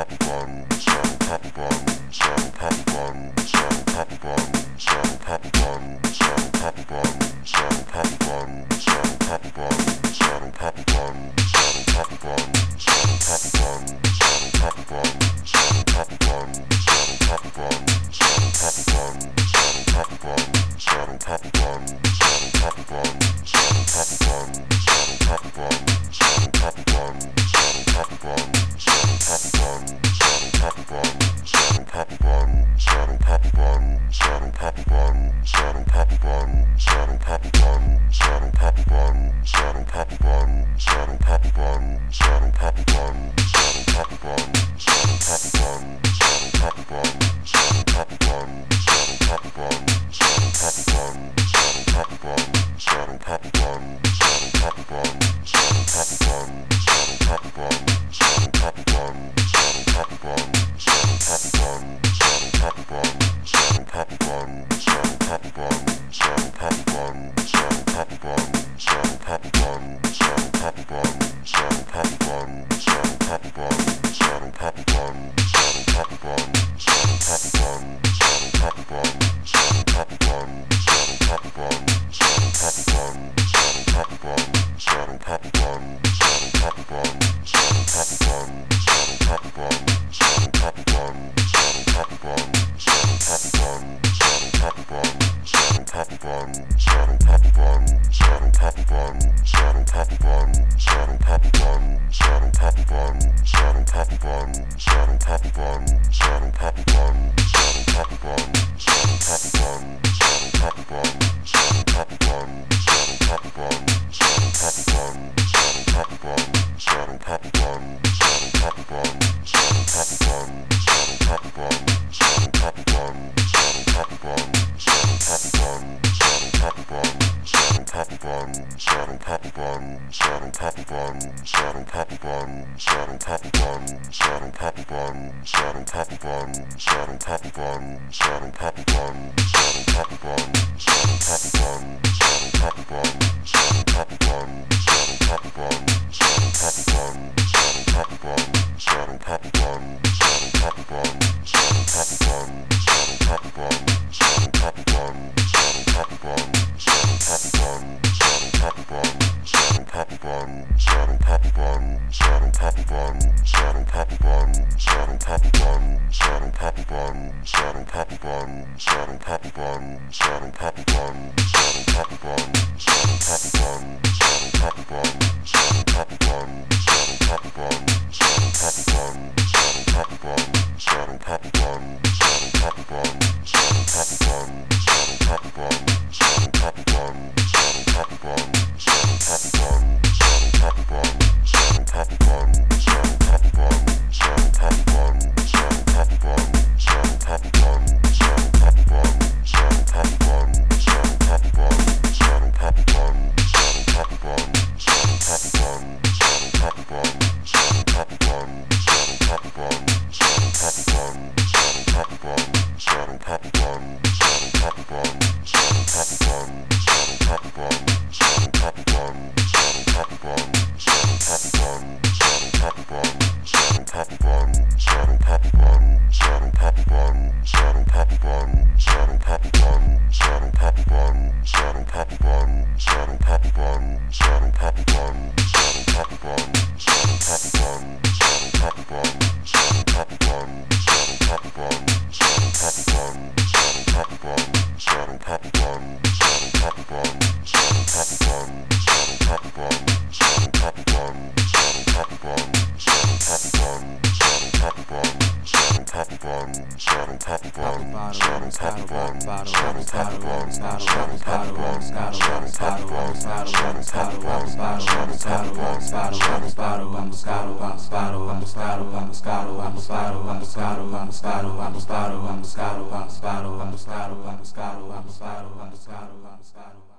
pop a bottle, saddle, pop a bottle. Pop, pop, bottle, saddle, pop bottle, saddle, pop bottle. bottle, saddle pop a bottle, saddle pop a bottle, saddle pop a bottle, saddle pop a bottle, saddle pop a bottle, saddle pop a bottle, saddle pop a bottle, saddle pop a bottle, saddle pop a bottle. saddle pop a bottle, saddle pop a bottle, saddle pop a bottle, saddle pop a bottle, saddle pop a bottle, saddle pop a bottle, saddle pop a bottle, saddle pop a bottle, saddle pop a bottle, saddle pop a bottle, saddle pop a bottle, saddle pop a bottle, saddle pop a bottle, saddle pop a bottle, saddle pop a bottle, pop a bottle, saddle pop a bottle, saddle pop a bottle, saddle pop a bottle, saddle pop a bottle, saddle pop a bottle, saddle pop a bottle, saddle pop a bottle, saddle pop a bottle, saddle pop a bottle, saddle pop a bottle, saddle pop a bottle. saddle, pop a bottle, saddle, pop a bottle, pop a bottle, saddle pop a bottle, saddle pop a bottle, saddle pop a bottle, saddle pop a bottle, saddle pop a bottle, saddle pop a bottle, saddle pop a bottle, saddle bottle, I'm a scotto, I'm a scotto, I'm a scotto, I'm a scotto, I'm a scotto, I'm a scotto, I'm a scotto, I'm a scotto, I'm a scotto, I'm a scotto, I'm a scotto, I'm a scotto, I'm a scotto, I'm a scotto, I'm a scotto, I'm a scotto.